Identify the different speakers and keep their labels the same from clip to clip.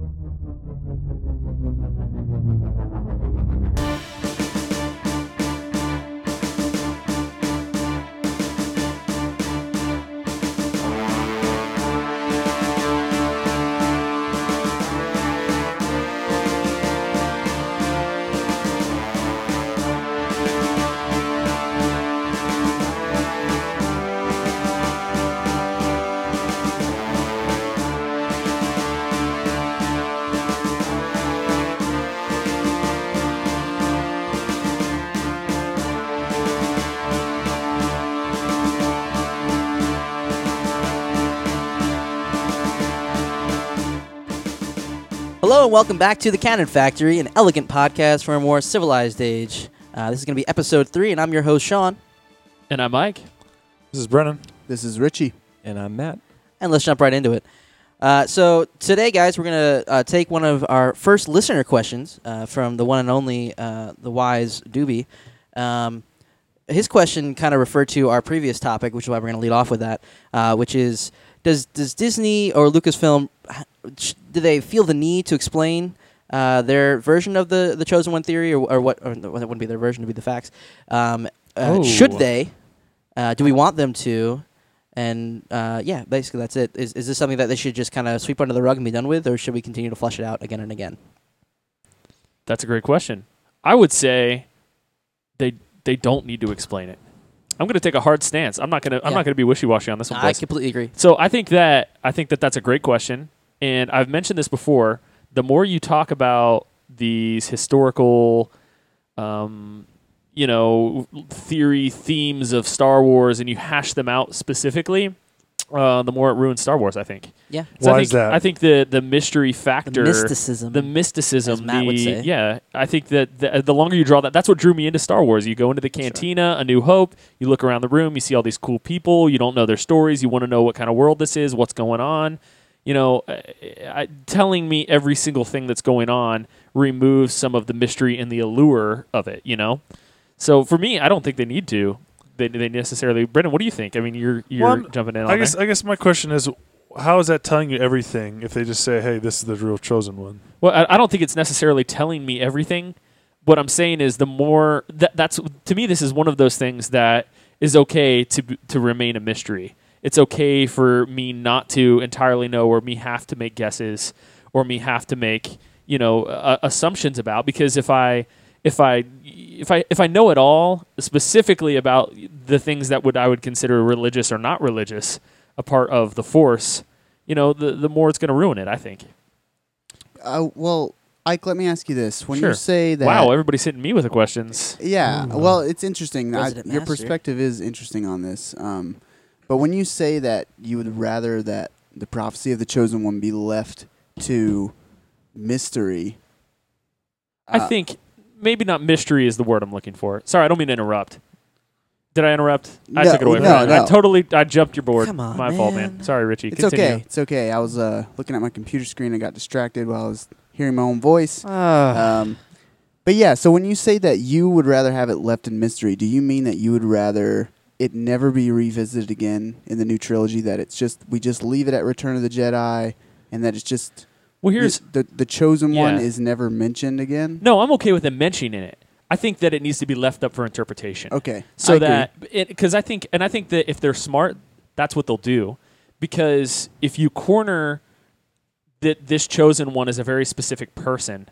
Speaker 1: Thank you. And welcome back to the Canon Factory, an elegant podcast for a more civilized age. Uh, this is going to be episode three, and I'm your host Sean.
Speaker 2: And I'm Mike.
Speaker 3: This is Brennan.
Speaker 4: This is Richie.
Speaker 5: And I'm Matt.
Speaker 1: And let's jump right into it. Uh, so today, guys, we're going to uh, take one of our first listener questions uh, from the one and only uh, the wise Doobie. Um, his question kind of referred to our previous topic, which is why we're going to lead off with that, uh, which is does does Disney or Lucasfilm do they feel the need to explain uh, their version of the the chosen one theory, or, or what? Or that wouldn't be their version; to be the facts. Um, uh, Should
Speaker 2: Oh.
Speaker 1: they? Uh, do we want them to? And uh, yeah, basically that's it. Is is this something that they should just kind of sweep under the rug and be done with, or should we continue to flush it out again and again?
Speaker 2: That's a great question. I would say they they don't need to explain it. I'm going to take a hard stance. I'm not going to I'm
Speaker 1: Yeah.
Speaker 2: not going to be wishy-washy on this one.
Speaker 1: I
Speaker 2: boys.
Speaker 1: completely agree.
Speaker 2: So I think that I think that that's a great question, and I've mentioned this before. The more you talk about these historical, um, you know, theory themes of Star Wars, and you hash them out specifically, uh, the more it ruins Star Wars. I think.
Speaker 1: Yeah,
Speaker 2: So I
Speaker 3: Why
Speaker 2: think,
Speaker 3: is that?
Speaker 2: I think the the mystery
Speaker 1: the
Speaker 2: factor,
Speaker 1: mysticism.
Speaker 2: the mysticism,
Speaker 1: As Matt
Speaker 2: the,
Speaker 1: would say.
Speaker 2: yeah. I think that the, the longer you draw that, that's what drew me into Star Wars. You go into the cantina, A New Hope. You look around the room, you see all these cool people. You don't know their stories. You want to know what kind of world this is, what's going on. You know, uh, I, telling me every single thing that's going on removes some of the mystery and the allure of it. You know, so for me, I don't think they need to. They, they necessarily. Brennan, what do you think? I mean, you're you're
Speaker 3: Well,
Speaker 2: jumping in on
Speaker 3: I guess
Speaker 2: there.
Speaker 3: I guess my question is, how is that telling you everything if they just say, "Hey, this is the real chosen one"?
Speaker 2: Well, I, I don't think it's necessarily telling me everything. What I'm saying is the more that that's to me, this is one of those things that is okay to to remain a mystery. It's okay for me not to entirely know, or me have to make guesses, or me have to make you know uh, assumptions about. Because if I if I if I if I know it all specifically about the things that would I would consider religious or not religious, a part of the Force, you know, the the more it's going to ruin it. I think.
Speaker 4: Uh, well, Ike, let me ask you this: When
Speaker 2: Sure.
Speaker 4: you say that,
Speaker 2: Wow, everybody's hitting me with the questions.
Speaker 4: yeah, well, it's interesting. I,
Speaker 1: Resident
Speaker 4: your
Speaker 1: master.
Speaker 4: perspective is interesting on this. Um, but when you say that you would rather that the prophecy of the chosen one be left to mystery,
Speaker 2: I
Speaker 4: uh,
Speaker 2: think maybe not mystery is the word I'm looking for. Sorry, I don't mean to interrupt. Did I interrupt? I
Speaker 4: No,
Speaker 2: took it away from
Speaker 4: no,
Speaker 2: you.
Speaker 4: no.
Speaker 2: I totally I jumped your board.
Speaker 1: Come on,
Speaker 2: My fault, man.
Speaker 1: man.
Speaker 2: Sorry, Richie.
Speaker 4: it's
Speaker 2: Continue.
Speaker 4: okay. It's okay. I was uh, looking at my computer screen. I got distracted while I was hearing my own voice.
Speaker 1: Ah.
Speaker 4: Um, but yeah, so when you say that you would rather have it left in mystery, do you mean that you would rather it never be revisited again in the new trilogy? That it's just we just leave it at Return of the Jedi, and that it's just
Speaker 2: Well, here's
Speaker 4: the the chosen one is never mentioned again.
Speaker 2: no. I'm okay with them mentioning it. I think that it needs to be left up for interpretation.
Speaker 4: Okay,
Speaker 2: so
Speaker 4: I
Speaker 2: that because I think and I think that if they're smart, that's what they'll do. Because if you corner that this chosen one is a very specific person,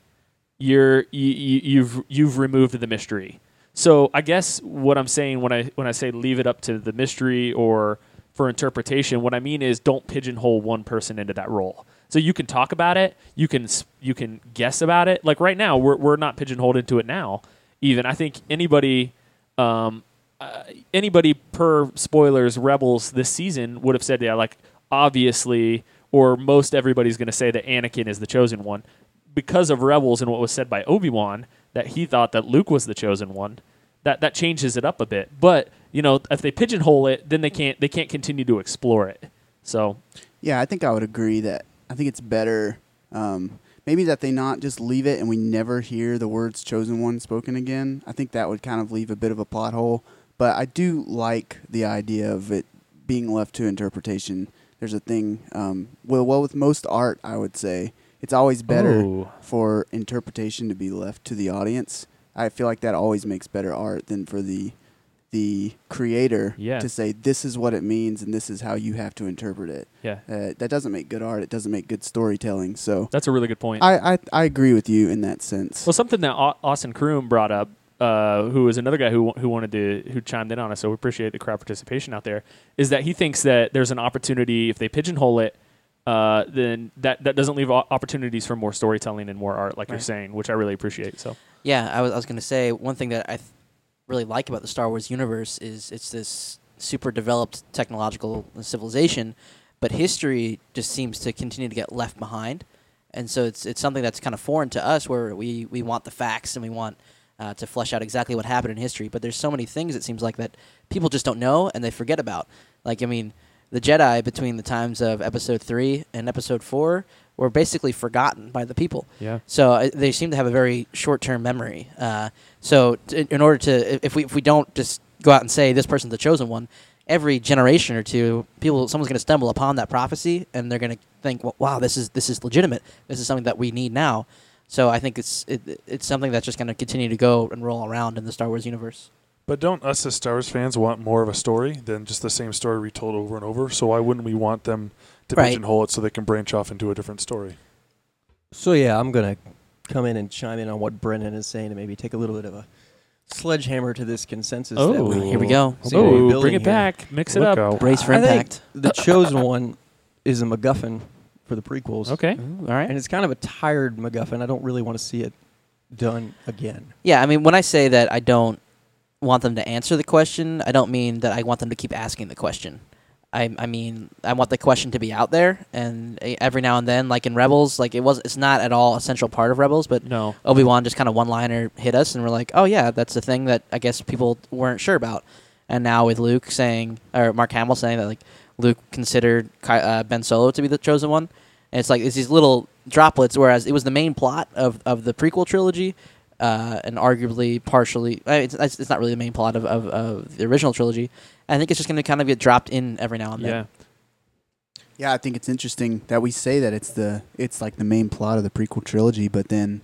Speaker 2: you're you, you, you've you've removed the mystery. So I guess what I'm saying when I when I say leave it up to the mystery or for interpretation, what I mean is don't pigeonhole one person into that role. So you can talk about it, you can you can guess about it. Like right now, we're we're not pigeonholed into it now. Even I think anybody um, uh, anybody per spoilers rebels this season would have said yeah like obviously or most everybody's going to say that anakin is the chosen one because of rebels and what was said by obi-wan that he thought that luke was the chosen one that that changes it up a bit but you know if they pigeonhole it then they can't they can't continue to explore it so
Speaker 4: Yeah, I think I would agree that I think it's better um, maybe that they not just leave it and we never hear the words chosen one spoken again. I think that would kind of leave a bit of a plot hole. But I do like the idea of it being left to interpretation. There's a thing, um, well, well, with most art, I would say it's always better
Speaker 2: Oh.
Speaker 4: for interpretation to be left to the audience. I feel like that always makes better art than for the the creator
Speaker 2: Yeah.
Speaker 4: to say this is what it means and this is how you have to interpret it.
Speaker 2: Yeah,
Speaker 4: Uh, that doesn't make good art. It doesn't make good storytelling. So
Speaker 2: that's a really good point.
Speaker 4: I, I I agree with you in that sense.
Speaker 2: Well, something that Austin Kroom brought up, uh, who was another guy who who wanted to who chimed in on us, so we appreciate the crowd participation out there, is that he thinks that there's an opportunity if they pigeonhole it, uh, then that that doesn't leave opportunities for more storytelling and more art, like you're saying, which I really appreciate. So
Speaker 1: Yeah, I was, I was going to say one thing that I th- really like about the Star Wars universe is it's this super developed technological civilization, but history just seems to continue to get left behind, and so it's it's something that's kind of foreign to us, where we we want the facts and we want uh, to flesh out exactly what happened in history, but there's so many things it seems like that people just don't know and they forget about. Like I mean, the Jedi between the times of Episode three and Episode four were basically forgotten by the people.
Speaker 2: yeah,
Speaker 1: So uh, they seem to have a very short-term memory. Uh, so t- in order to, if we if we don't just go out and say this person's the chosen one, every generation or two, people someone's going to stumble upon that prophecy and they're going to think, well, wow, this is this is legitimate. This is something that we need now. So I think it's it, it's something that's just going to continue to go and roll around in the Star Wars universe.
Speaker 3: But don't us as Star Wars fans want more of a story than just the same story retold over and over? So why wouldn't we want them to
Speaker 1: Right.
Speaker 3: pigeonhole it so they can branch off into a different story?
Speaker 5: So yeah, I'm gonna come in and chime in on what Brennan is saying and maybe take a little bit of a sledgehammer to this consensus.
Speaker 2: Oh.
Speaker 5: we
Speaker 1: Here we go.
Speaker 5: seem
Speaker 2: oh, bring it
Speaker 5: here.
Speaker 2: back, mix it
Speaker 3: Look
Speaker 2: up.
Speaker 3: out.
Speaker 1: Brace for
Speaker 5: I think
Speaker 1: impact.
Speaker 5: the chosen one is a MacGuffin for the prequels.
Speaker 2: Okay,
Speaker 1: Ooh, all right.
Speaker 5: and it's kind of a tired MacGuffin. I don't really want to see it done again.
Speaker 1: Yeah, I mean, when I say that I don't want them to answer the question, I don't mean that I want them to keep asking the question. I, I mean, I want the question to be out there, and eh, every now and then, like in Rebels, like it was, it's not at all a central part of Rebels, but
Speaker 2: no,
Speaker 1: Obi Wan just kind of one liner hit us, and we're like, oh yeah, that's the thing that I guess people weren't sure about. And now with Luke saying, or Mark Hamill saying that like Luke considered uh, Ben Solo to be the chosen one, and it's like it's these little droplets. Whereas it was the main plot of, of the prequel trilogy, uh, and arguably partially, I mean, it's, it's it's not really the main plot of, of, of the original trilogy. I think it's just going to kind of get dropped in every now and then.
Speaker 2: yeah,
Speaker 4: Yeah, I think it's interesting that we say that it's the it's like the main plot of the prequel trilogy, but then,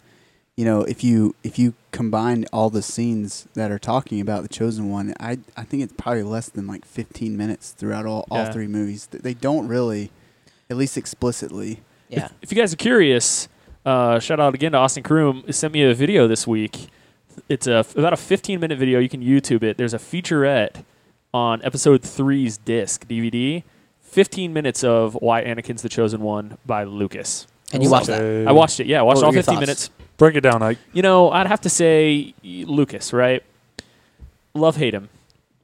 Speaker 4: you know, if you if you combine all the scenes that are talking about the chosen one, I I think it's probably less than like 15 minutes throughout all, all three movies. They don't really, at least explicitly.
Speaker 1: Yeah.
Speaker 2: If you guys are curious, uh, shout out again to Austin Kroom. He sent me a video this week. It's a about a 15 minute video. You can YouTube it. There's a featurette on Episode 3's disc DVD. 15 minutes of Why Anakin's the Chosen One by Lucas.
Speaker 1: And you watched that.
Speaker 2: I watched it. Yeah, I watched all 15
Speaker 1: thoughts?
Speaker 2: minutes.
Speaker 3: Break it down, Ike.
Speaker 2: You know, I'd have to say Lucas, right? Love hate him.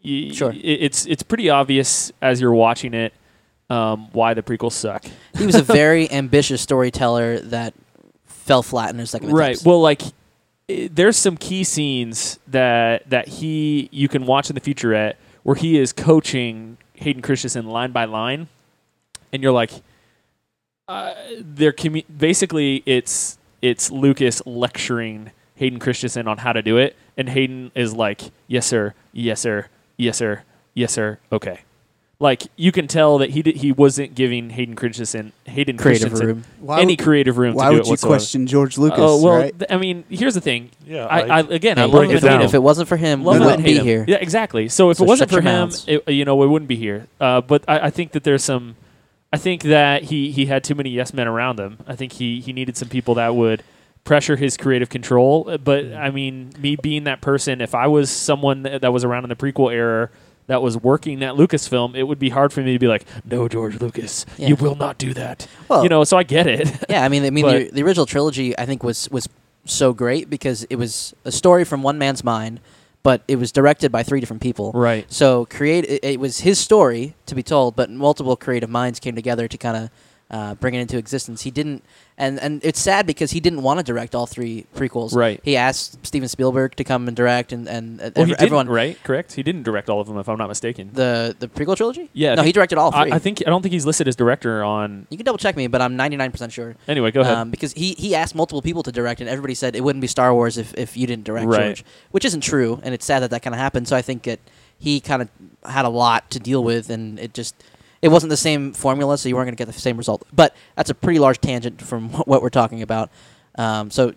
Speaker 2: Y-
Speaker 1: Sure.
Speaker 2: i- It's it's pretty obvious as you're watching it um, why the prequels suck.
Speaker 1: He was a very ambitious storyteller that fell flat in his second
Speaker 2: Right.
Speaker 1: attempts.
Speaker 2: Well, like there's some key scenes that that he you can watch in the featurette where he is coaching Hayden Christensen line by line, and you're like, uh, they're commu- basically it's it's Lucas lecturing Hayden Christensen on how to do it, and Hayden is like, yes sir, yes sir, yes sir, yes sir, okay. Like you can tell that he did, he wasn't giving Hayden Christensen Hayden
Speaker 1: creative
Speaker 2: Christensen
Speaker 1: room.
Speaker 4: Why
Speaker 2: any
Speaker 4: would,
Speaker 2: creative room
Speaker 4: why
Speaker 2: to do
Speaker 4: would
Speaker 2: it
Speaker 4: you
Speaker 2: whatsoever.
Speaker 4: question George Lucas?
Speaker 2: Oh well,
Speaker 4: right?
Speaker 2: th- I mean, here's the thing.
Speaker 3: Yeah,
Speaker 2: I, I
Speaker 3: Ike.
Speaker 2: again,
Speaker 1: Hey,
Speaker 2: I
Speaker 3: break
Speaker 2: love
Speaker 3: it
Speaker 2: him
Speaker 3: down.
Speaker 2: him.
Speaker 1: If it wasn't for him,
Speaker 2: Love
Speaker 1: we wouldn't be
Speaker 2: him.
Speaker 1: here.
Speaker 2: Yeah, exactly. So if
Speaker 1: So
Speaker 2: it wasn't for him, it, you know, we wouldn't be here. Uh, but I, I think that there's some. I think that he he had too many yes men around him. I think he he needed some people that would pressure his creative control. Uh, But I mean, me being that person, if I was someone that, that was around in the prequel era that was working at Lucasfilm, it would be hard for me to be like, "No, George Lucas,
Speaker 1: Yeah.
Speaker 2: you will not do that."
Speaker 1: Well,
Speaker 2: you know, so I get it.
Speaker 1: Yeah, I mean, I mean, the, the original trilogy I think was was so great because it was a story from one man's mind, but it was directed by three different people.
Speaker 2: right.
Speaker 1: So create it, it was his story to be told, but multiple creative minds came together to kind of uh, bring it into existence. He didn't, and and it's sad because he didn't want to direct all three prequels.
Speaker 2: Right.
Speaker 1: He asked Steven Spielberg to come and direct, and and
Speaker 2: Well, he
Speaker 1: everyone
Speaker 2: right? Correct. He didn't direct all of them, if I'm not mistaken.
Speaker 1: the the prequel trilogy.
Speaker 2: Yeah,
Speaker 1: no, he directed all three.
Speaker 2: I, I think I don't think he's listed as director on.
Speaker 1: you can double check me, but I'm 99 percent sure.
Speaker 2: Anyway, go ahead.
Speaker 1: Um, because he, he asked multiple people to direct, and everybody said it wouldn't be Star Wars if, if you didn't direct
Speaker 2: Right.
Speaker 1: George, which isn't true, and it's sad that that kind of happened. So I think that he kind of had a lot to deal with, and it just it wasn't the same formula, so you weren't going to get the same result. But that's a pretty large tangent from what we're talking about. Um, so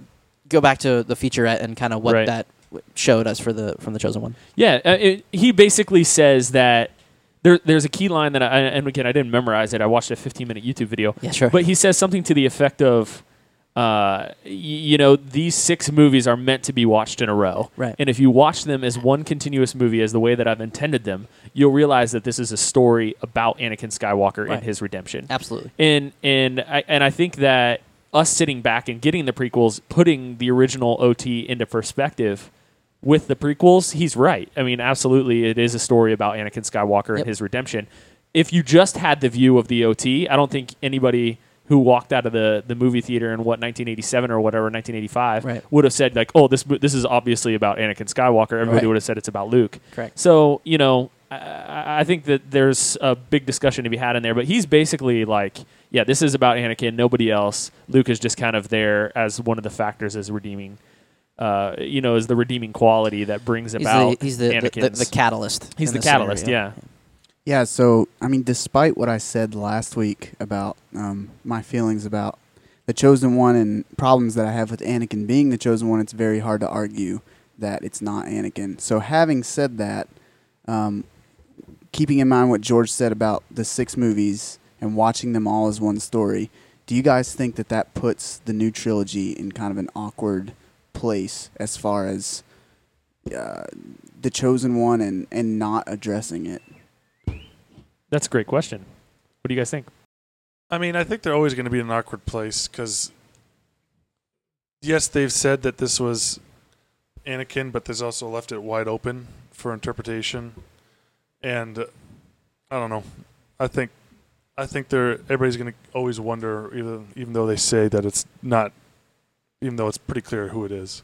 Speaker 1: go back to the featurette and kind of what
Speaker 2: Right.
Speaker 1: that showed us for the from the chosen one.
Speaker 2: Yeah, uh, it, he basically says that there, there's a key line that I and again I didn't memorize it. I watched a 15 minute YouTube video,
Speaker 1: Yeah, sure.
Speaker 2: but he says something to the effect of, uh, y- you know, these six movies are meant to be watched in a row,
Speaker 1: Right.
Speaker 2: And if you watch them as one continuous movie, as the way that I've intended them, you'll realize that this is a story about Anakin Skywalker
Speaker 1: Right.
Speaker 2: and his redemption.
Speaker 1: Absolutely.
Speaker 2: and and I, and I think that us sitting back and getting the prequels, putting the original OT into perspective with the prequels, he's right. I mean, absolutely, it is a story about Anakin Skywalker
Speaker 1: Yep.
Speaker 2: and his redemption. If you just had the view of the OT, I don't think anybody who walked out of the, the movie theater in what 1987 or whatever 1985
Speaker 1: Right.
Speaker 2: would have said like, "Oh, this this is obviously about Anakin Skywalker." Everybody
Speaker 1: Right.
Speaker 2: would have said it's about Luke.
Speaker 1: Correct.
Speaker 2: So you know, I, I think that there's a big discussion to be had in there. But he's basically like, yeah, this is about Anakin, nobody else. Luke is just kind of there as one of the factors as redeeming, uh, you know, as the redeeming quality that brings
Speaker 1: He's
Speaker 2: about
Speaker 1: the, he's the, the, the, catalyst.
Speaker 2: he's the catalyst, yeah.
Speaker 4: Yeah, so I mean, despite what I said last week about um, my feelings about the chosen one and problems that I have with Anakin being the chosen one, it's very hard to argue that it's not Anakin. So, having said that, um, keeping in mind what George said about the six movies and watching them all as one story, do you guys think that that puts the new trilogy in kind of an awkward place as far as uh, the chosen one and, and not addressing it?
Speaker 2: That's a great question. What do you guys think?
Speaker 3: I mean, I think they're always going to be in an awkward place because, yes, they've said that this was Anakin, but there's also left it wide open for interpretation. And uh, I don't know. I think, I think they're everybody's going to always wonder, even even though they say that it's not, even though it's pretty clear who it is.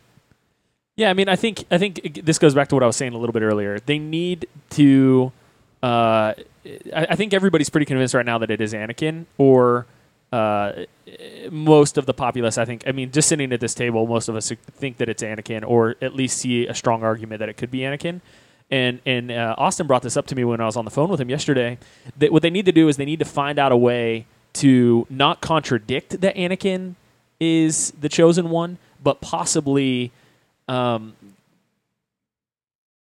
Speaker 2: Yeah, I mean, I think I think this goes back to what I was saying a little bit earlier. They need to. Uh, I, I think everybody's pretty convinced right now that it is Anakin, or uh, most of the populace. I think. I mean, just sitting at this table, most of us think that it's Anakin, or at least see a strong argument that it could be Anakin. And and uh, Austin brought this up to me when I was on the phone with him yesterday. That what they need to do is they need to find out a way to not contradict that Anakin is the chosen one, but possibly um,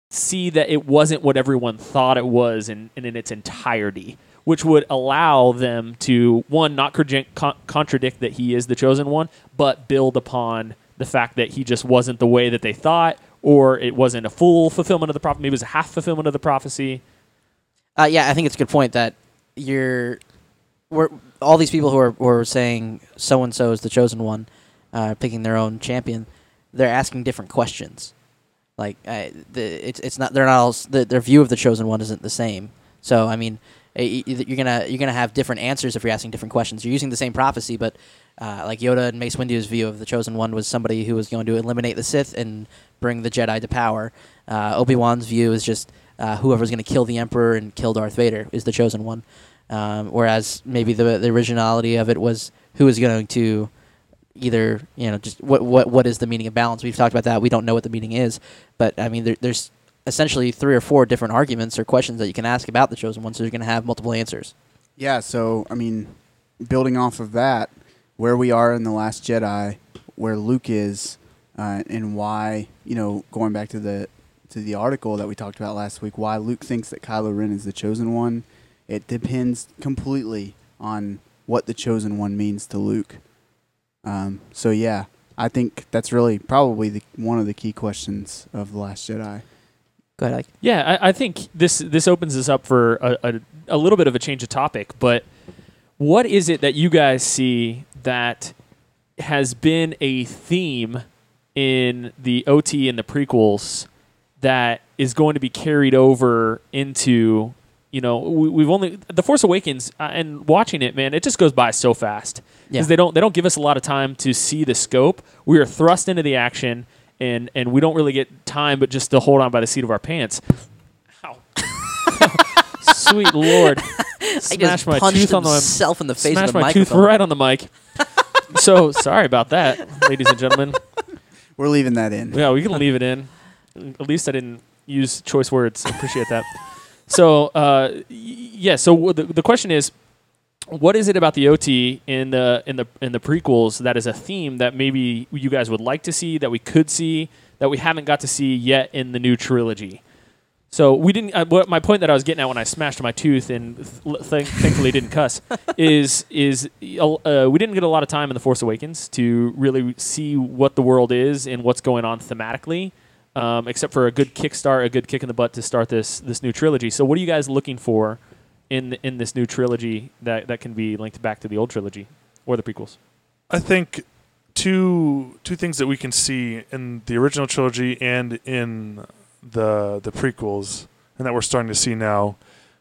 Speaker 2: see that it wasn't what everyone thought it was in, in, in its entirety, which would allow them to, one, not con- contradict that he is the chosen one, but build upon the fact that he just wasn't the way that they thought, or it wasn't a full fulfillment of the prophecy, maybe it was a half fulfillment of the prophecy.
Speaker 1: Uh, yeah, I think it's a good point that you're. We're all these people who are, who are saying so and so is the chosen one, uh, picking their own champion. They're asking different questions. Like uh, the it's it's not they're not all the, their view of the chosen one isn't the same. So I mean, y- you're gonna you're gonna have different answers if you're asking different questions. You're using the same prophecy, but uh, like Yoda and Mace Windu's view of the chosen one was somebody who was going to eliminate the Sith and bring the Jedi to power. Uh, Obi Wan's view is just uh, whoever's going to kill the Emperor and kill Darth Vader is the chosen one. Um, whereas maybe the the originality of it was who is going to either you know just what what what is the meaning of balance? We've talked about that. We don't know what the meaning is, but I mean there, there's essentially three or four different arguments or questions that you can ask about the chosen one, so you're going to have multiple answers.
Speaker 4: Yeah, so I mean, building off of that, where we are in the Last Jedi, where Luke is, uh, and why you know going back to the to the article that we talked about last week, why Luke thinks that Kylo Ren is the chosen one, it depends completely on what the chosen one means to Luke. Um, so yeah, I think that's really probably the, one of the key questions of the Last Jedi.
Speaker 1: Go ahead, Ike.
Speaker 2: Yeah, I, I think this this opens us up for a, a, a little bit of a change of topic. But what is it that you guys see that has been a theme in the OT and the prequels that is going to be carried over into you know we, we've only the Force Awakens uh, and watching it, man, it just goes by so fast because
Speaker 1: Yeah.
Speaker 2: they don't they don't give us a lot of time to see the scope. We are thrust into the action. And, and we don't really get time, but just to hold on by the seat of our pants. Ow. Sweet Lord.
Speaker 1: I
Speaker 2: Smash
Speaker 1: just
Speaker 2: my
Speaker 1: punched
Speaker 2: tooth on the
Speaker 1: himself in the face
Speaker 2: smash
Speaker 1: with the
Speaker 2: my tooth
Speaker 1: microphone.
Speaker 2: right on the mic. so sorry about that, ladies and gentlemen.
Speaker 4: We're leaving that in.
Speaker 2: Yeah, we can leave it in. At least I didn't use choice words. Appreciate that. So uh, yeah. So the, the question is, what is it about the OT in the in the in the prequels that is a theme that maybe you guys would like to see that we could see that we haven't got to see yet in the new trilogy? So we didn't. Uh, what my point that I was getting at when I smashed my tooth and th- th- thankfully didn't cuss is is uh, we didn't get a lot of time in the Force Awakens to really see what the world is and what's going on thematically, um, except for a good kickstart, a good kick in the butt to start this this new trilogy. So what are you guys looking for in in this new trilogy that that can be linked back to the old trilogy or the prequels?
Speaker 3: I think two two things that we can see in the original trilogy and in the the prequels, and that we're starting to see now,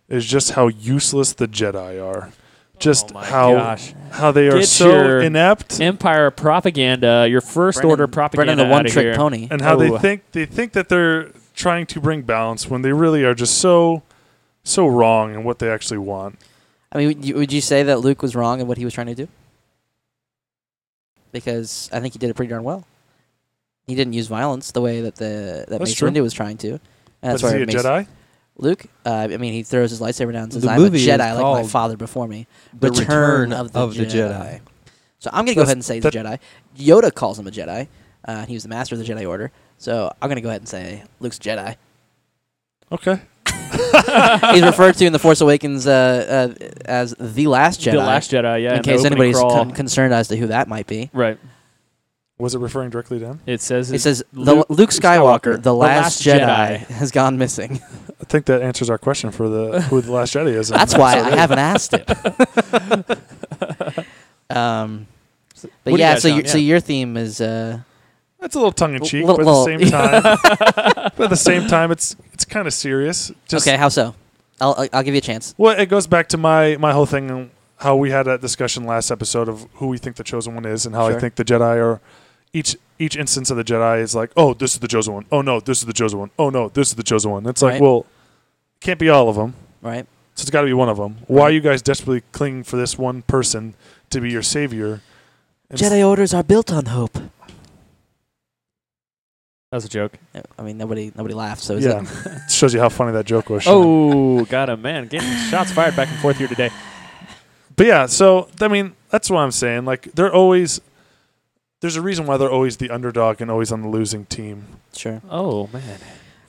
Speaker 3: is just how useless the Jedi are. Just
Speaker 2: Oh
Speaker 3: how
Speaker 2: gosh.
Speaker 3: how they are
Speaker 2: Get
Speaker 3: so
Speaker 2: your
Speaker 3: inept,
Speaker 2: Empire propaganda, your first
Speaker 1: Brennan-
Speaker 2: order propaganda.
Speaker 1: Brennan, the one
Speaker 2: outta
Speaker 1: trick
Speaker 2: here.
Speaker 1: pony.
Speaker 3: and how
Speaker 2: Oh.
Speaker 3: they think they think that they're trying to bring balance when they really are just so so wrong in what they actually want.
Speaker 1: I mean, would you, would you say that Luke was wrong in what he was trying to do? Because I think he did it pretty darn well. He didn't use violence the way that the that
Speaker 3: That's
Speaker 1: Mace. Windu was trying to. And
Speaker 3: But
Speaker 1: that's
Speaker 3: is
Speaker 1: where
Speaker 3: he a
Speaker 1: Mace-
Speaker 3: Jedi?
Speaker 1: Luke, uh, I mean, he throws his lightsaber down and says,
Speaker 5: The
Speaker 1: "I'm a
Speaker 5: movie is
Speaker 1: Jedi like my
Speaker 5: called
Speaker 1: father before me."
Speaker 5: The Return of the Jedi.
Speaker 1: So I'm gonna go
Speaker 3: That's-
Speaker 1: ahead and say he's a Jedi. Yoda calls him a Jedi. Uh, he was the master of the Jedi Order. So I'm gonna go ahead and say Luke's a Jedi.
Speaker 3: Okay.
Speaker 1: he's referred to in the Force Awakens uh, uh, as the Last Jedi.
Speaker 2: The Last Jedi, yeah.
Speaker 1: in
Speaker 2: and the
Speaker 1: case
Speaker 2: opening
Speaker 1: anybody's
Speaker 2: crawl.
Speaker 1: con- concerned as to who that might be.
Speaker 2: right.
Speaker 3: Was it referring directly to him?
Speaker 2: It says
Speaker 1: It says the
Speaker 2: Luke-
Speaker 1: Luke, Skywalker,
Speaker 2: Skywalker,
Speaker 1: the, last,
Speaker 2: Last
Speaker 1: Jedi,
Speaker 2: Jedi.
Speaker 1: has gone missing.
Speaker 3: I think that answers our question for the who the last Jedi is.
Speaker 1: That's why I haven't asked it. um, but
Speaker 2: What do you
Speaker 1: yeah,
Speaker 2: got,
Speaker 1: so
Speaker 2: Sean?
Speaker 1: your, so
Speaker 2: Yeah.
Speaker 1: your theme is uh,
Speaker 3: That's a little tongue in cheek,
Speaker 1: Little-
Speaker 3: but at the
Speaker 1: little-
Speaker 3: same time, but at the same time, it's it's kind of serious. Just,
Speaker 1: okay. How so? I'll I'll- I'll give you a chance.
Speaker 3: Well, it goes back to my my whole thing, on how we had that discussion last episode of who we think the chosen one is, and how
Speaker 1: Sure.
Speaker 3: I think the Jedi are. Each each instance of the Jedi is like, oh, this is the chosen one. Oh no, this is the chosen one. Oh no, this is the chosen one. It's like,
Speaker 1: Right.
Speaker 3: well, can't be all of them.
Speaker 1: Right.
Speaker 3: So it's got to be one of them. Why are you guys desperately clinging for this one person to be your savior? It's-
Speaker 1: Jedi orders are built on hope.
Speaker 2: that was a joke.
Speaker 1: I mean, nobody nobody laughed. So is
Speaker 3: Yeah,
Speaker 1: it?
Speaker 3: it shows you how funny that joke was. Sean.
Speaker 2: Oh, got him, man. Getting shots fired back and forth here today.
Speaker 3: But yeah, so I mean, that's what I'm saying. Like they're always there's a reason why they're always the underdog and always on the losing team.
Speaker 1: sure.
Speaker 2: Oh man.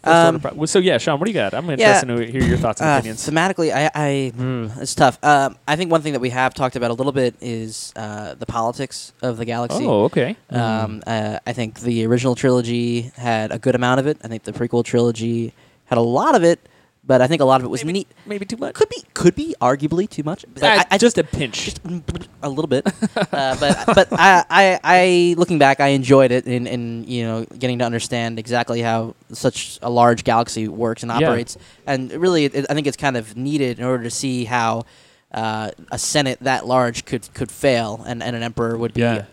Speaker 1: Um,
Speaker 2: order pro- so yeah, Sean, what do you got? I'm
Speaker 1: Yeah.
Speaker 2: interested to hear your thoughts and
Speaker 1: Uh,
Speaker 2: opinions.
Speaker 1: thematically, I, I mm, it's tough. Um, I think one thing that we have talked about a little bit is uh, the politics of the galaxy.
Speaker 2: Oh, okay.
Speaker 1: Um, uh, I think the original trilogy had a good amount of it. I think the prequel trilogy had a lot of it, but I think a lot of it was
Speaker 2: Maybe-
Speaker 1: neat.
Speaker 2: Maybe too much.
Speaker 1: Could be, could be arguably too much. But I, I
Speaker 2: just a pinch.
Speaker 1: just a little bit, uh, but but I, I I looking back, I enjoyed it in, in you know getting to understand exactly how such a large galaxy works and
Speaker 2: Yeah.
Speaker 1: operates, and really, it, I think it's kind of needed in order to see how uh, a senate that large could could fail and, and an emperor would be
Speaker 2: Yeah.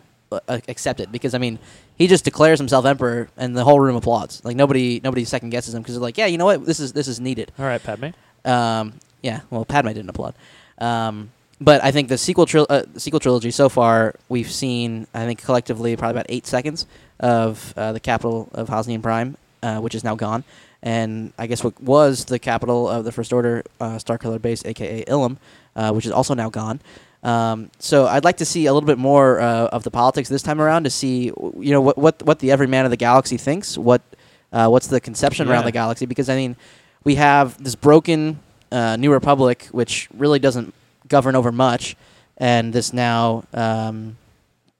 Speaker 1: accepted because I mean. He just declares himself emperor, and the whole room applauds. Like nobody, nobody second guesses him because they're like, "Yeah, you know what? This is this is needed."
Speaker 2: All right, Padme.
Speaker 1: Um, yeah, well, Padme didn't applaud. Um, but I think the sequel, tril- uh, sequel trilogy so far, we've seen, I think collectively, probably about eight seconds of uh, the capital of Hosnian Prime, uh, which is now gone. And I guess what was the capital of the First Order, uh, Starkiller Base, aka Ilum, uh, which is also now gone. Um, so I'd like to see a little bit more uh, of the politics this time around to see, you know, what what, what the every man of the galaxy thinks, what uh, what's the conception around the galaxy, because I mean, we have this broken uh, New Republic, which really doesn't govern over much, and this now um,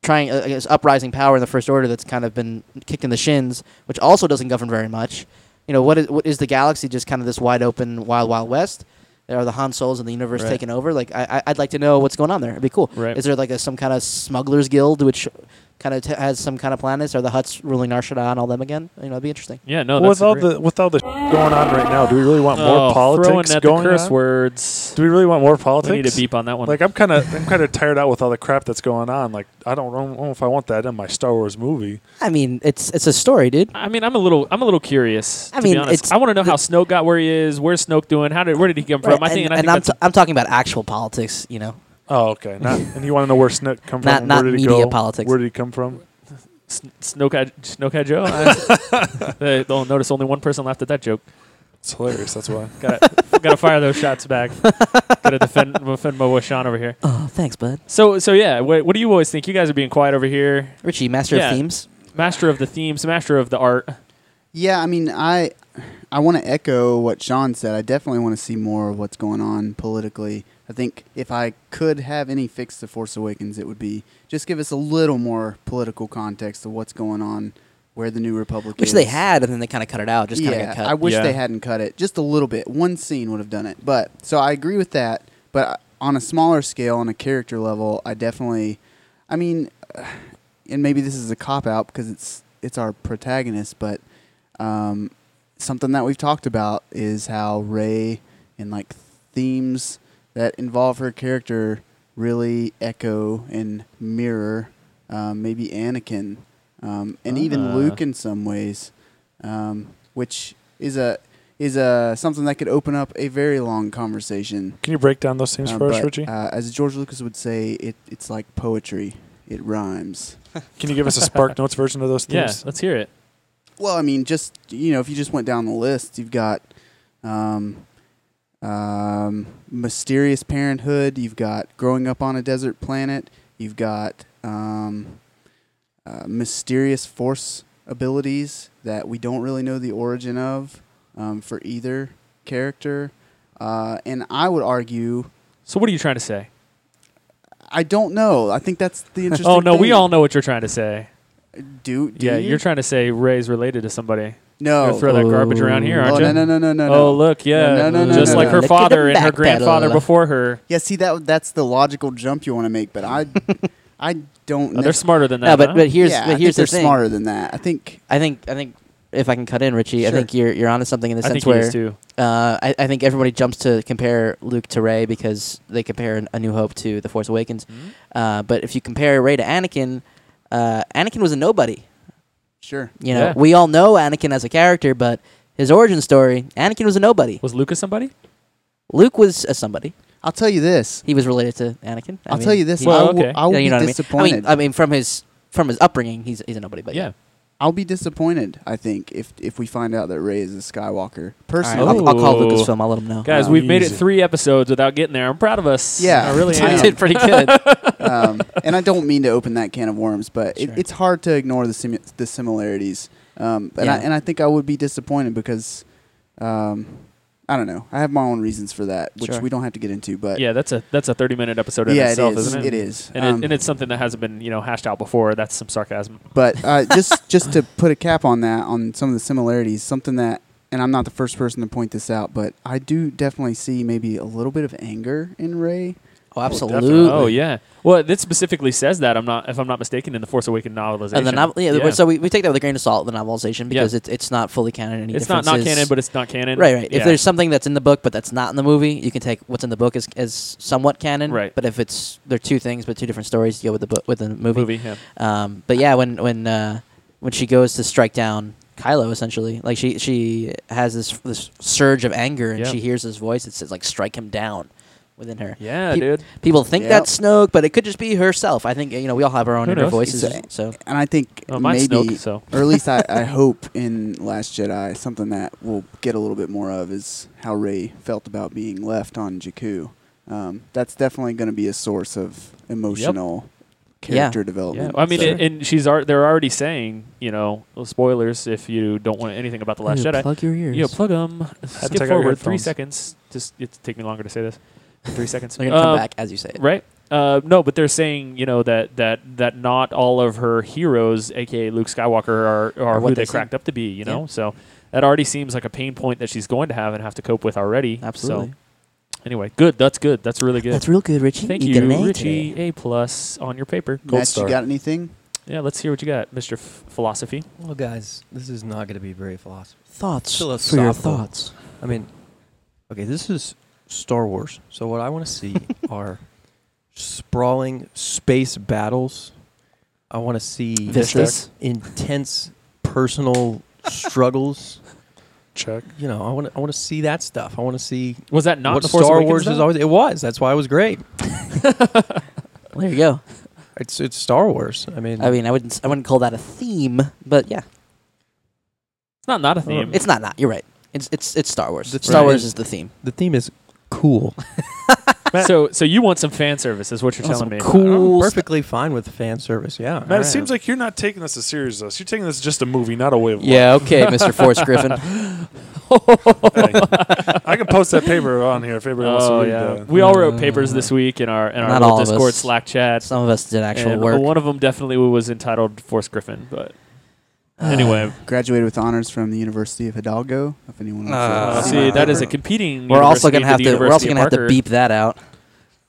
Speaker 1: trying uh, uprising power in the First Order that's kind of been kicked in the shins, which also doesn't govern very much. You know, what is what is the galaxy just kind of this wide open wild wild west? Are the Han Solos in the universe
Speaker 2: Right.
Speaker 1: taking over? Like, I, I- I'd like to know what's going on there. It'd be cool.
Speaker 2: Right.
Speaker 1: Is there like a, some kind of smugglers guild which kind of t- has some kind of planets? Are the Hutts ruling Nar Shaddaa and all them again? You know, it'd be interesting.
Speaker 2: Yeah, no,
Speaker 3: Well,
Speaker 2: that's
Speaker 3: with all the with all the going on right now, do we really want
Speaker 2: oh,
Speaker 3: more politics
Speaker 2: throwing at
Speaker 3: going
Speaker 2: the curse
Speaker 3: on?
Speaker 2: words.
Speaker 3: Do we really want more
Speaker 2: We
Speaker 3: politics?
Speaker 2: need a beep on that one.
Speaker 3: Like I'm kind of I'm kind of tired out with all the crap that's going on. Like I don't, know- know if I want that in my Star Wars movie.
Speaker 1: I mean, it's it's a story, dude.
Speaker 2: I mean, I'm a little, I'm a little curious.
Speaker 1: I
Speaker 2: to
Speaker 1: mean,
Speaker 2: be honest.
Speaker 1: it's-
Speaker 2: I want to know
Speaker 1: the-
Speaker 2: how Snoke got where he is. Where's Snoke doing? How did, where did he come from? I think, and, I
Speaker 1: and I'm, t- I'm talking about actual politics. You know,
Speaker 3: Oh, okay. Not, and you want to know where Snoke come from?
Speaker 1: Not-
Speaker 3: and
Speaker 1: not
Speaker 3: where did he
Speaker 1: media
Speaker 3: go?
Speaker 1: politics.
Speaker 3: Where did he come from?
Speaker 2: S- Snoke, Snoke Joe. I- They don't notice only one person laughed at that joke.
Speaker 3: It's hilarious. That's why.
Speaker 2: Got got to fire those shots back. got to defend defend my boy Sean over here.
Speaker 1: Oh, thanks, bud.
Speaker 2: So so yeah, what, what do you always think? You guys are being quiet over here.
Speaker 1: Richie, master
Speaker 2: Yeah.
Speaker 1: of themes.
Speaker 2: Master of the themes, master of the art.
Speaker 4: Yeah, I mean, I I want to echo what Sean said. I definitely want to see more of what's going on politically. I think if I could have any fix to Force Awakens, it would be just give us a little more political context of what's going on, where the New Republic
Speaker 1: Which
Speaker 4: is.
Speaker 1: they had, and then they kind of cut it out. Just kind of
Speaker 4: yeah,
Speaker 1: got cut.
Speaker 4: I wish
Speaker 2: Yeah.
Speaker 4: they hadn't cut it just a little bit. One scene would have done it. But so I agree with that. But on a smaller scale, on a character level, I definitely, I mean, and maybe this is a cop out because it's it's our protagonist, but um, something that we've talked about is how Rey and like themes that involve her character really echo and mirror um, maybe Anakin um, and even
Speaker 2: Ah.
Speaker 4: Luke in some ways, um, which is a is a something that could open up a very long conversation.
Speaker 3: Can you break down those things
Speaker 4: Um,
Speaker 3: for us, Richie?
Speaker 4: Uh, as George Lucas would say, it, it's like poetry. It rhymes.
Speaker 3: Can you give us a Spark Notes version of those
Speaker 2: things?
Speaker 3: Yeah,
Speaker 2: let's hear it.
Speaker 4: Well, I mean, just you know, if you just went down the list, you've got um, um, mysterious parenthood. You've got growing up on a desert planet. You've got um, uh, mysterious force abilities that we don't really know the origin of um, for either character. Uh, and I would argue,
Speaker 2: So what are you trying to say?
Speaker 4: I don't know. I think that's the interesting.
Speaker 2: Oh no, we all know what you're trying to say.
Speaker 4: do. do
Speaker 2: yeah,
Speaker 4: you?
Speaker 2: you're trying to say Rey's related to somebody.
Speaker 4: No.
Speaker 2: You're throw that garbage around here,
Speaker 4: oh
Speaker 2: aren't you?
Speaker 4: no no no no no.
Speaker 2: oh
Speaker 4: no.
Speaker 2: look, yeah,
Speaker 4: No, no, no,
Speaker 2: just
Speaker 4: no,
Speaker 2: like
Speaker 4: no.
Speaker 2: her
Speaker 1: Look
Speaker 2: father and her
Speaker 1: backpedal.
Speaker 2: grandfather before her.
Speaker 4: Yeah, see that that's the logical jump you want to make, but I I don't.
Speaker 2: Oh, they're smarter than that.
Speaker 1: no, but
Speaker 2: huh?
Speaker 1: but here's
Speaker 4: yeah,
Speaker 1: but
Speaker 4: I
Speaker 1: here's
Speaker 4: think
Speaker 1: the
Speaker 4: they're
Speaker 1: thing.
Speaker 4: smarter than that. I think
Speaker 1: I think I think if I can cut in, Richie, I think you're you're onto something in the
Speaker 2: I
Speaker 1: sense
Speaker 2: think he
Speaker 1: where
Speaker 2: is too.
Speaker 1: uh, I, I think everybody jumps to compare Luke to Rey because they compare A New Hope to The Force Awakens. Uh, but if you compare Rey to Anakin, uh, Anakin was a nobody.
Speaker 4: Sure.
Speaker 1: You know,
Speaker 2: Yeah.
Speaker 1: we all know Anakin as a character, but his origin story, Anakin was a nobody.
Speaker 2: Was Lucas somebody?
Speaker 1: Luke was a somebody.
Speaker 4: I'll tell you this.
Speaker 1: He was related to Anakin. I
Speaker 4: I'll
Speaker 1: mean,
Speaker 4: tell you this.
Speaker 2: Well,
Speaker 4: I oh, will,
Speaker 2: okay.
Speaker 4: I will
Speaker 1: yeah, you know
Speaker 4: be
Speaker 1: what I mean? I
Speaker 4: disappointed.
Speaker 1: mean, I mean, from his from his upbringing, he's he's a nobody. But
Speaker 2: yeah.
Speaker 4: I'll be disappointed. I think if if we find out that Rey is a Skywalker.
Speaker 1: All right,
Speaker 4: Personally,
Speaker 1: I'll, I'll call
Speaker 2: Oh.
Speaker 1: Lucasfilm. I'll let him know.
Speaker 2: Guys, we've made it
Speaker 3: easy.
Speaker 2: three episodes without getting there. I'm proud of us.
Speaker 4: Yeah.
Speaker 2: I really
Speaker 1: I
Speaker 2: am.
Speaker 1: did pretty good.
Speaker 4: um, and I don't mean to open that can of worms, but
Speaker 1: Sure.
Speaker 4: it, it's hard to ignore the simu- the similarities. Um, and I
Speaker 1: Yeah.
Speaker 4: and I think I would be disappointed because, um, I don't know. I have my own reasons for that, which
Speaker 1: Sure.
Speaker 4: we don't have to get into. But
Speaker 2: yeah, that's a that's a 30 minute episode in
Speaker 4: yeah, it
Speaker 2: itself,
Speaker 4: is.
Speaker 2: isn't it?
Speaker 4: It is.
Speaker 2: And,
Speaker 4: Um,
Speaker 2: it, and it's something that hasn't been you know hashed out before. That's some sarcasm.
Speaker 4: But uh, just just to put a cap on that, on some of the similarities, something that, and I'm not the first person to point this out, but I do definitely see maybe a little bit of anger in Rey.
Speaker 1: Oh, absolutely.
Speaker 2: Oh yeah. Well, it specifically says that. I'm not if I'm not mistaken in the Force Awakens novelization.
Speaker 1: And the novel, yeah, So we, we take that with a grain of salt, the novelization, because it's it's not fully canon. Any
Speaker 2: it's not not canon, but it's not canon.
Speaker 1: right, right. If there's something that's in the book but that's not in the movie, you can take what's in the book as, as somewhat canon.
Speaker 2: Right.
Speaker 1: But if it's they're two things but two different stories, you go with the book with the movie.
Speaker 2: movie, yeah.
Speaker 1: Um, but yeah, when when uh, when she goes to strike down Kylo, essentially, like she she has this this surge of anger and
Speaker 2: Yeah.
Speaker 1: she hears his voice. It says like strike him down within her.
Speaker 2: Yeah,
Speaker 1: Pe-
Speaker 2: dude.
Speaker 1: People think
Speaker 4: Yep.
Speaker 1: that's Snoke, but it could just be herself. I think you know we all have our own
Speaker 2: Who
Speaker 1: inner
Speaker 2: knows?
Speaker 1: voices.
Speaker 4: It's
Speaker 1: So
Speaker 4: And I think
Speaker 2: Oh, mine's
Speaker 4: maybe,
Speaker 2: Snoke, so
Speaker 4: or at least I, I hope in Last Jedi, something that we'll get a little bit more of is how Rey felt about being left on Jakku. Um, that's definitely going to be a source of emotional character
Speaker 2: yeah.
Speaker 4: development.
Speaker 2: I mean,
Speaker 4: So-
Speaker 2: and, and she's ar- they're already saying, you know, well, spoilers if you don't want anything about the Last Jedi.
Speaker 1: Plug your ears.
Speaker 2: Yeah, plug them.
Speaker 3: to
Speaker 2: Skip
Speaker 3: take out your
Speaker 2: forward three
Speaker 3: headphones.
Speaker 2: seconds. Just it take me longer to say this. Three seconds.
Speaker 1: They're gonna come
Speaker 2: Uh,
Speaker 1: back as you say it.
Speaker 2: right? Uh, no, but they're saying you know that that that not all of her heroes, aka Luke Skywalker, are are
Speaker 1: Are what
Speaker 2: who
Speaker 1: they
Speaker 2: they cracked up to be. You
Speaker 1: Yeah.
Speaker 2: know, so that already seems like a pain point that she's going to have and have to cope with already.
Speaker 1: Absolutely.
Speaker 2: So anyway, good. That's good. That's really good.
Speaker 1: That's real good, Richie.
Speaker 2: Thank
Speaker 1: you.
Speaker 2: you,
Speaker 1: get an A
Speaker 2: Richie.
Speaker 1: today.
Speaker 2: A plus on your paper.
Speaker 3: Gold
Speaker 4: Matt,
Speaker 3: star.
Speaker 4: you got anything?
Speaker 2: Yeah, let's hear what you got, Mister F- Philosophy.
Speaker 5: Well, guys, this is not going to be very philosophical.
Speaker 1: Thoughts for your
Speaker 5: Philosophical.
Speaker 1: thoughts.
Speaker 5: I mean, okay, this is Star Wars. So what I want to see are sprawling space battles. I want to see
Speaker 1: Vistas.
Speaker 5: intense personal struggles.
Speaker 3: Check.
Speaker 5: You know, I want to I want to see that stuff. I want to see
Speaker 2: Was that not
Speaker 5: what
Speaker 2: the Force
Speaker 5: Star
Speaker 2: Awakens,
Speaker 5: Wars
Speaker 2: though?
Speaker 5: is always. It was. That's why it was great.
Speaker 1: Well, there you go.
Speaker 5: It's it's Star Wars. I mean,
Speaker 1: I mean, I wouldn't I wouldn't call that a theme, but yeah,
Speaker 2: It's not not a theme.
Speaker 1: it's not not. You're right. It's it's it's Star Wars.
Speaker 5: The
Speaker 1: Star
Speaker 5: theme
Speaker 1: Wars
Speaker 5: is-
Speaker 1: is the theme.
Speaker 5: The theme is cool.
Speaker 2: so so you want some fan service is what you're telling me.
Speaker 1: cool
Speaker 5: I'm perfectly fine with fan service. Yeah.
Speaker 3: Matt, it seems like you're not taking this as serious as us. You're taking this as just a movie, not a way of life.
Speaker 1: Yeah. Okay, Mr. Forrest Griffin.
Speaker 3: Hey, I can post that paper on here if anybody wants to
Speaker 2: Oh
Speaker 3: read
Speaker 2: yeah,
Speaker 3: uh,
Speaker 2: we all wrote papers this week in our in our
Speaker 1: Not
Speaker 2: little
Speaker 1: all of
Speaker 2: Discord. Slack chat.
Speaker 1: Some of us did actual
Speaker 2: and
Speaker 1: work.
Speaker 2: One of them definitely was entitled Force Griffin, but anyway,
Speaker 4: Graduated with honors from the University of Hidalgo. If anyone wants
Speaker 2: uh,
Speaker 4: to
Speaker 2: see that is a competing.
Speaker 1: we're also
Speaker 2: university
Speaker 1: gonna have
Speaker 2: the
Speaker 1: to. We're also
Speaker 2: University
Speaker 1: gonna have to
Speaker 2: Parker.
Speaker 1: beep that out.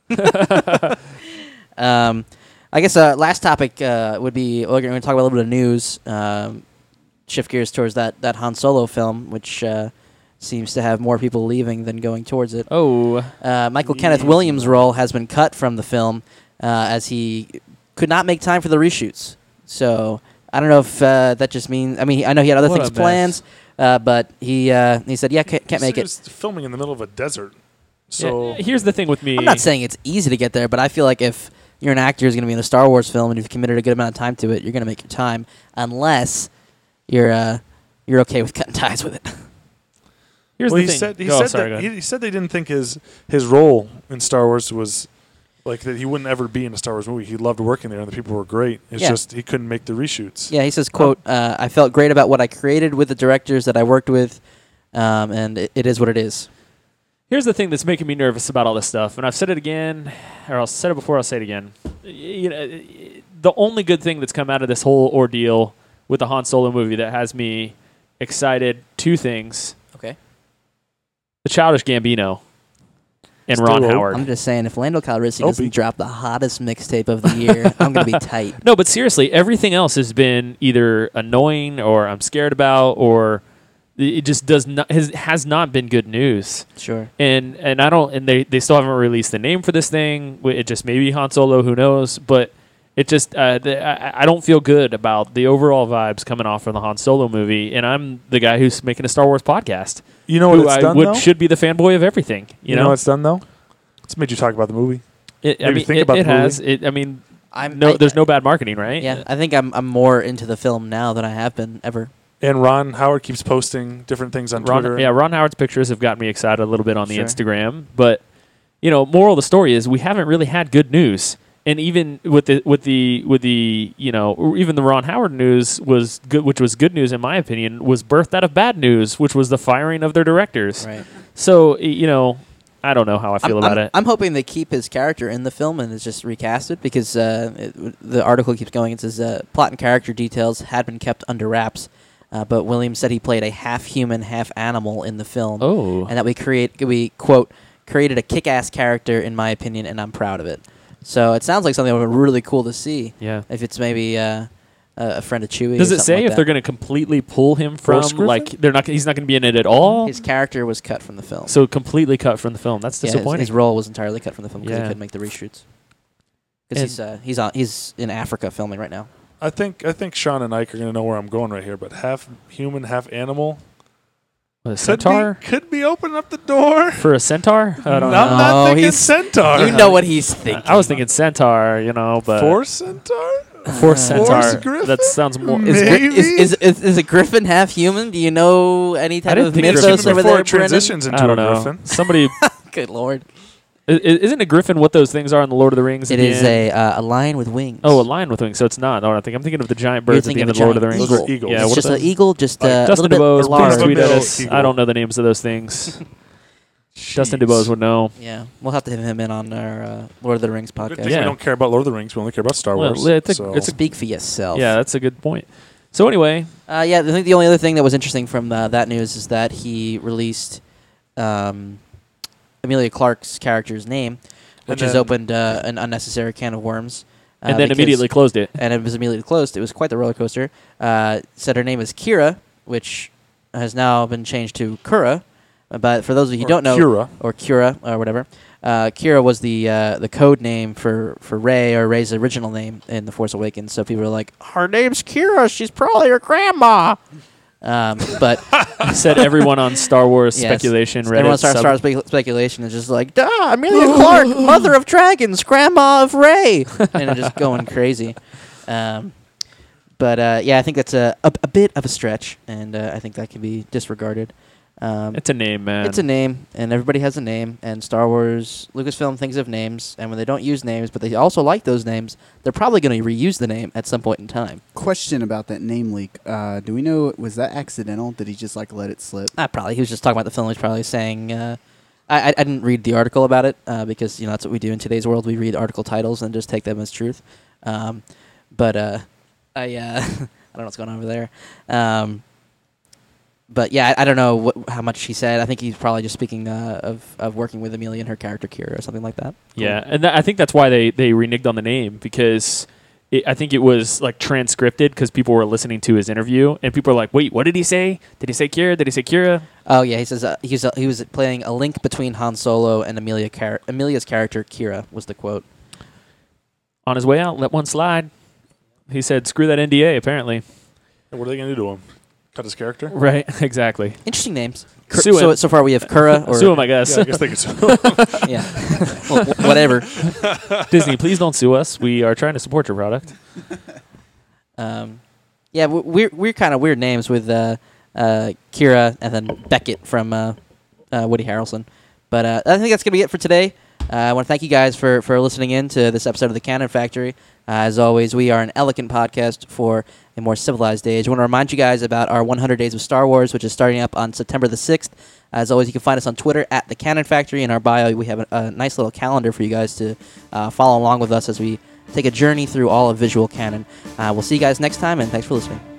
Speaker 1: um, I guess uh, last topic uh, would be we're going to talk about a little bit of news. Um, shift gears towards that that Han Solo film, which uh, seems to have more people leaving than going towards it.
Speaker 2: Oh,
Speaker 1: Uh, Michael Kenneth Williams' role has been cut from the film uh, as he could not make time for the reshoots. So I don't know if uh, that just means. I mean, I know he had other
Speaker 2: What
Speaker 1: things
Speaker 2: a mess.
Speaker 1: planned, uh, but he uh, he said, "Yeah, can't, can't make it."
Speaker 3: was filming in the middle of a desert.
Speaker 2: so
Speaker 3: So
Speaker 2: here's the thing with me.
Speaker 1: I'm not saying it's easy to get there, but I feel like if you're an actor who's going to be in a Star Wars film and you've committed a good amount of time to it, you're going to make your time, unless you're uh, you're okay with cutting ties with it.
Speaker 2: Here's
Speaker 3: well,
Speaker 2: the
Speaker 3: he
Speaker 2: thing.
Speaker 3: said he
Speaker 2: Go,
Speaker 3: said
Speaker 2: sorry, go
Speaker 3: that
Speaker 2: ahead.
Speaker 3: he, he said they didn't think his his role in Star Wars was like that he wouldn't ever be in a Star Wars movie. He loved working there and the people were great. It's
Speaker 1: Yeah.
Speaker 3: just he couldn't make the reshoots.
Speaker 1: Yeah, he says, "quote uh, I felt great about what I created with the directors that I worked with, um, and it, it is what it is."
Speaker 2: Here's the thing that's making me nervous about all this stuff, and I've said it again, or I'll said it before. I'll say it again. You know, the only good thing that's come out of this whole ordeal with the Han Solo movie that has me excited, two things:
Speaker 1: Okay.
Speaker 2: the Childish Gambino and
Speaker 3: Still
Speaker 2: Ron
Speaker 3: old.
Speaker 2: Howard.
Speaker 1: I'm just saying, if Lando Calrissian
Speaker 3: Opie.
Speaker 1: doesn't drop the hottest mixtape of the year, I'm going to be tight.
Speaker 2: No, but seriously, everything else has been either annoying or I'm scared about or it just does not has, has not been good news.
Speaker 1: Sure.
Speaker 2: And and I don't and they, they still haven't released the name for this thing. It just may be Han Solo, who knows? But it just uh, the, I, I don't feel good about the overall vibes coming off from the Han Solo movie. And I'm the guy who's making a Star Wars podcast.
Speaker 3: You know what it's
Speaker 2: I
Speaker 3: done
Speaker 2: would
Speaker 3: though.
Speaker 2: should be the fanboy of everything. You,
Speaker 3: you know what it's done though. It's made you talk about the movie.
Speaker 2: it, I mean,
Speaker 3: think
Speaker 2: it,
Speaker 3: about
Speaker 2: it
Speaker 3: the movie?
Speaker 2: has. It, I mean,
Speaker 1: I'm
Speaker 2: no,
Speaker 1: I-
Speaker 2: there's no bad marketing, right?
Speaker 1: Yeah, I think I'm I'm more into the film now than I have been ever.
Speaker 3: And Ron Howard keeps posting different things on
Speaker 2: Ron,
Speaker 3: Twitter.
Speaker 2: yeah, Ron Howard's pictures have got me excited a little bit on the
Speaker 1: Sure.
Speaker 2: Instagram. But you know, moral of the story is we haven't really had good news. And even with the with the with the you know even the Ron Howard news was good, which was good news in my opinion, was birthed out of bad news, which was the firing of their directors.
Speaker 1: Right.
Speaker 2: So you know, I don't know how I feel
Speaker 1: I'm,
Speaker 2: about
Speaker 1: I'm,
Speaker 2: it.
Speaker 1: I'm hoping they keep his character in the film and it's just recasted because uh, it, the article keeps going. It says uh, plot and character details had been kept under wraps, uh, but Williams said he played a half human, half animal in the film,
Speaker 2: oh,
Speaker 1: and that we create we quote created a kick-ass character in my opinion, and I'm proud of it. So it sounds like something that would be really cool to see
Speaker 2: yeah.
Speaker 1: if it's maybe uh, a a friend of Chewie.
Speaker 2: Does
Speaker 1: or
Speaker 2: it
Speaker 1: something
Speaker 2: say
Speaker 1: like
Speaker 2: if
Speaker 1: that.
Speaker 2: they're going to completely pull him from
Speaker 3: Forrest
Speaker 2: like they're not? He's not going to be in it at all.
Speaker 1: His character was cut from the film.
Speaker 2: so completely cut from the film. That's
Speaker 1: Yeah, his,
Speaker 2: disappointing.
Speaker 1: his role was entirely cut from the film because
Speaker 2: Yeah.
Speaker 1: he couldn't make the reshoots. Because he's uh, he's on he's in Africa filming right now.
Speaker 3: I think I think Sean and Ike are going to know where I'm going right here. But half human, half animal.
Speaker 2: A
Speaker 3: Could
Speaker 2: centaur
Speaker 3: be, could be opening up the door.
Speaker 2: for a centaur. I don't
Speaker 3: I'm
Speaker 2: know.
Speaker 3: not
Speaker 1: No,
Speaker 3: thinking
Speaker 1: he's-
Speaker 3: centaur.
Speaker 1: You know what he's thinking.
Speaker 2: I was thinking centaur, you know, but
Speaker 3: Four centaur.
Speaker 2: four centaur.
Speaker 3: Forrest Griffin?
Speaker 2: That sounds more.
Speaker 1: Is,
Speaker 3: Maybe.
Speaker 1: Is, is, is, is a griffin half human? Do you know any type
Speaker 2: didn't
Speaker 1: of
Speaker 2: think
Speaker 3: It's
Speaker 2: Griffin-
Speaker 1: mythos
Speaker 3: even
Speaker 1: over
Speaker 3: before
Speaker 1: there,
Speaker 3: it transitions into
Speaker 2: I don't
Speaker 3: a
Speaker 2: know.
Speaker 3: griffin.
Speaker 2: Somebody
Speaker 1: Good lord!
Speaker 2: I- i- isn't a griffin what those things are in the Lord of the Rings?
Speaker 1: It
Speaker 2: at the
Speaker 1: is a uh, a lion with wings.
Speaker 2: oh a lion with wings. So it's not. No, I think I'm thinking of the giant birds at the end
Speaker 1: of
Speaker 2: of the Lord of the Rings.
Speaker 1: giant
Speaker 3: Those are eagles.
Speaker 2: Yeah,
Speaker 1: it's just an eagle, just uh, a
Speaker 2: Dustin
Speaker 1: little bit
Speaker 2: DuBose, please
Speaker 1: large.
Speaker 2: tweet at us.
Speaker 3: eagle.
Speaker 2: I don't know the names of those things. Dustin
Speaker 3: Jeez.
Speaker 2: DuBose would know.
Speaker 1: Yeah, we'll have to have him in on our uh, Lord of the Rings podcast.
Speaker 2: Yeah.
Speaker 3: we don't care about Lord of the Rings. We only care about Star
Speaker 2: Well,
Speaker 3: Wars.
Speaker 2: it's a-
Speaker 3: so.
Speaker 2: it's a-
Speaker 1: Speak for yourself.
Speaker 2: Yeah, that's a good point. So anyway,
Speaker 1: Uh, yeah, I think the only other thing that was interesting from uh, that news is that he released um, Emilia Clarke's character's name, which has
Speaker 3: then-
Speaker 1: opened uh, an unnecessary can of worms. uh,
Speaker 2: and then
Speaker 1: because-
Speaker 2: immediately closed it.
Speaker 1: and it was immediately closed. It was quite the roller coaster. Uh, said her name is Kira, which has now been changed to Kura. Uh, But for those of you who
Speaker 3: Or
Speaker 1: don't know,
Speaker 3: Kira.
Speaker 1: or Kira or whatever, uh, Kira was the uh, the code name for for Rey or Rey's original name in The Force Awakens. So people were like, "Her name's Kira. She's probably her grandma." Um, but
Speaker 2: Said everyone on Star Wars
Speaker 1: Yes.
Speaker 2: speculation. Reddit
Speaker 1: everyone starts
Speaker 2: sub-
Speaker 1: starts spe- speculation. Is just like, "Duh, Emilia Clarke, mother of dragons, grandma of Rey," and just going crazy. Um, but uh, yeah, I think that's a, a a bit of a stretch, and uh, I think that can be disregarded. Um,
Speaker 2: It's a name, man.
Speaker 1: it's a name, and everybody has a name. And Star Wars, Lucasfilm thinks of names, and when they don't use names, but they also like those names, they're probably going to reuse the name at some point in time.
Speaker 4: Question about that name leak. Uh, do we know was that accidental? Did he just like let it slip?
Speaker 1: Uh, probably he was just talking about the film. He's probably saying, uh, I, I I didn't read the article about it uh, because you know that's what we do in today's world. We read article titles and just take them as truth. Um, but uh, I uh, I don't know what's going on over there. Um, but yeah, I, I don't know what, how much he said. I think he's probably just speaking uh, of of working with Emilia and her character Kira or something like that.
Speaker 2: Yeah, and tha- I think that's why they they reneged on the name because it, I think it was like transcripted because people were listening to his interview and people were like, "Wait, what did he say? Did he say Kira? Did he say Kira?"
Speaker 1: Oh yeah, he says uh, he's uh, he was playing a link between Han Solo and Emilia char- Emilia's character Kira was the quote.
Speaker 2: On his way out, let one slide. He said, "Screw that NDA." Apparently,
Speaker 3: And what are they going to do to him? Cut his character?
Speaker 2: right? Exactly.
Speaker 1: Interesting names.
Speaker 2: Sue
Speaker 1: so so far we have Kura or
Speaker 2: Sue him, I guess.
Speaker 3: Yeah, I guess they could. sue.
Speaker 1: yeah, Well, wh- whatever.
Speaker 2: Disney, please don't sue us. We are trying to support your product.
Speaker 1: Um, yeah, w- we're we're kind of weird names with uh, uh, Kira and then Beckett from uh, uh, Woody Harrelson. But uh, I think that's gonna be it for today. Uh, I want to thank you guys for for listening in to this episode of the Canon Factory. Uh, as always, we are an elegant podcast for a more civilized age. I want to remind you guys about our 100 Days of Star Wars, which is starting up on September the 6th. As always, you can find us on Twitter at the Canon Factory. In our bio, we have a, a nice little calendar for you guys to uh, follow along with us as we take a journey through all of visual canon. Uh, we'll see you guys next time, and thanks for listening.